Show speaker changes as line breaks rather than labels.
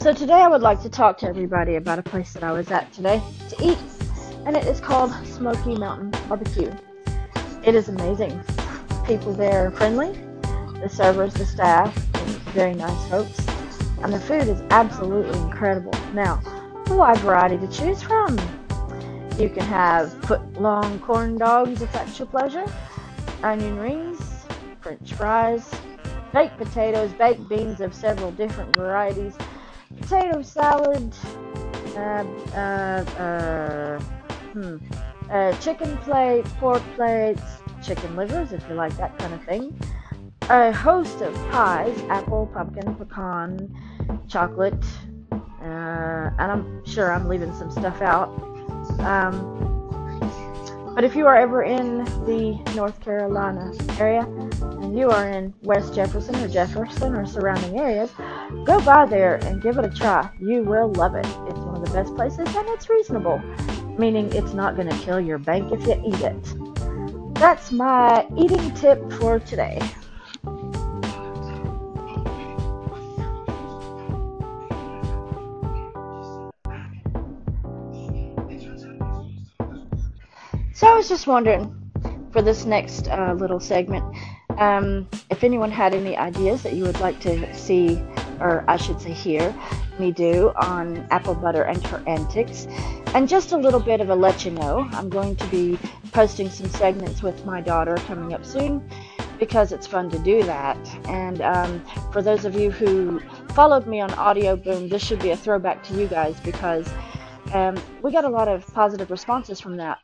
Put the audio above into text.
So today I would like to talk to everybody about a place that I was at today to eat, and it is called Smoky Mountain Barbecue. It is amazing. People there are friendly. The servers, the staff, very nice folks, and the food is absolutely incredible. Now, a wide variety to choose from. You can have foot-long corn dogs if that's your pleasure, onion rings, french fries, baked potatoes, baked beans of several different varieties, potato salad, uh, uh, uh, hmm, uh, chicken plate, pork plates, chicken livers if you like that kind of thing, a host of pies apple, pumpkin, pecan, chocolate, uh, and I'm sure I'm leaving some stuff out. Um, but if you are ever in the North Carolina area and you are in West Jefferson or Jefferson or surrounding areas, go by there and give it a try. You will love it. It's one of the best places and it's reasonable, meaning it's not going to kill your bank if you eat it. That's my eating tip for today. So I was just wondering for this next uh, little segment um, if anyone had any ideas that you would like to see, or I should say hear, me do on apple butter and her antics. And just a little bit of a let you know, I'm going to be posting some segments with my daughter coming up soon because it's fun to do that. And um, for those of you who followed me on Audioboom, this should be a throwback to you guys because um, we got a lot of positive responses from that.